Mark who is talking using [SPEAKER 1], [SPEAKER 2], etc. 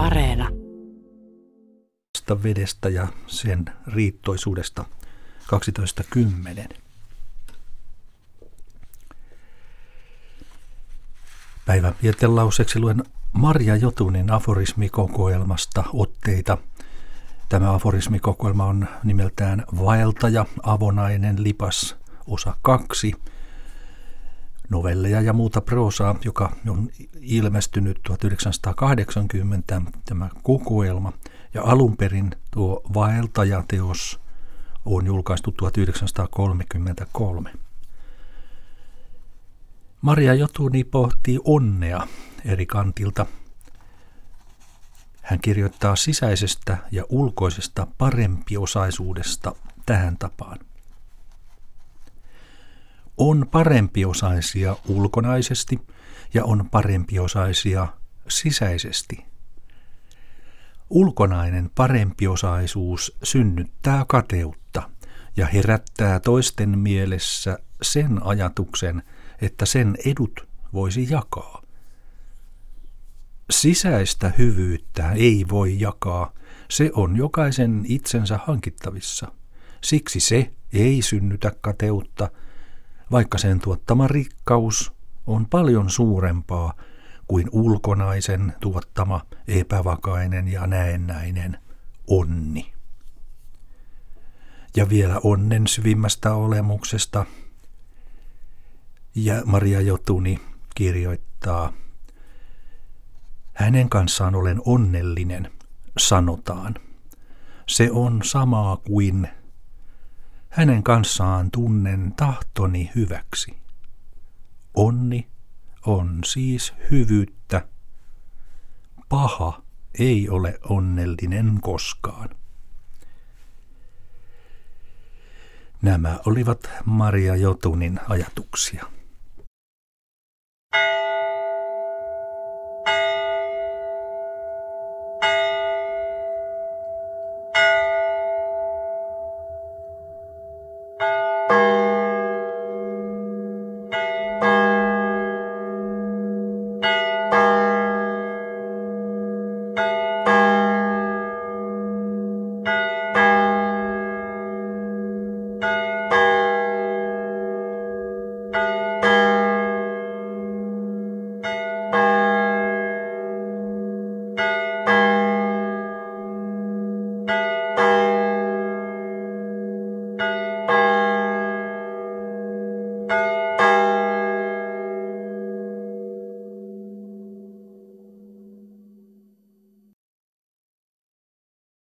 [SPEAKER 1] Areena.
[SPEAKER 2] vedestä ja sen riittoisuudesta 12.10. Päivän vietelauseeksi luen Marja Jotunin aforismikokoelmasta otteita. Tämä aforismikokoelma on nimeltään Vaeltaja, avonainen, lipas, osa kaksi. Novelleja ja muuta proosaa, joka on ilmestynyt 1980, tämä kokoelma. Ja alun perin tuo Vaeltaja-teos on julkaistu 1933. Maria Jotuni pohtii onnea eri kantilta. Hän kirjoittaa sisäisestä ja ulkoisesta parempiosaisuudesta tähän tapaan. On parempiosaisia ulkonaisesti ja on parempiosaisia sisäisesti. Ulkonainen parempiosaisuus synnyttää kateutta ja herättää toisten mielessä sen ajatuksen, että sen edut voisi jakaa. Sisäistä hyvyyttä ei voi jakaa, se on jokaisen itsensä hankittavissa. Siksi se ei synnytä kateutta, vaikka sen tuottama rikkaus on paljon suurempaa kuin ulkonaisen tuottama epävakainen ja näennäinen onni. Ja vielä onnen syvimmästä olemuksesta – ja Maria Jotuni kirjoittaa, hänen kanssaan olen onnellinen, sanotaan. Se on samaa kuin hänen kanssaan tunnen tahtoni hyväksi. Onni on siis hyvyyttä. Paha ei ole onnellinen koskaan. Nämä olivat Maria Jotunin ajatuksia.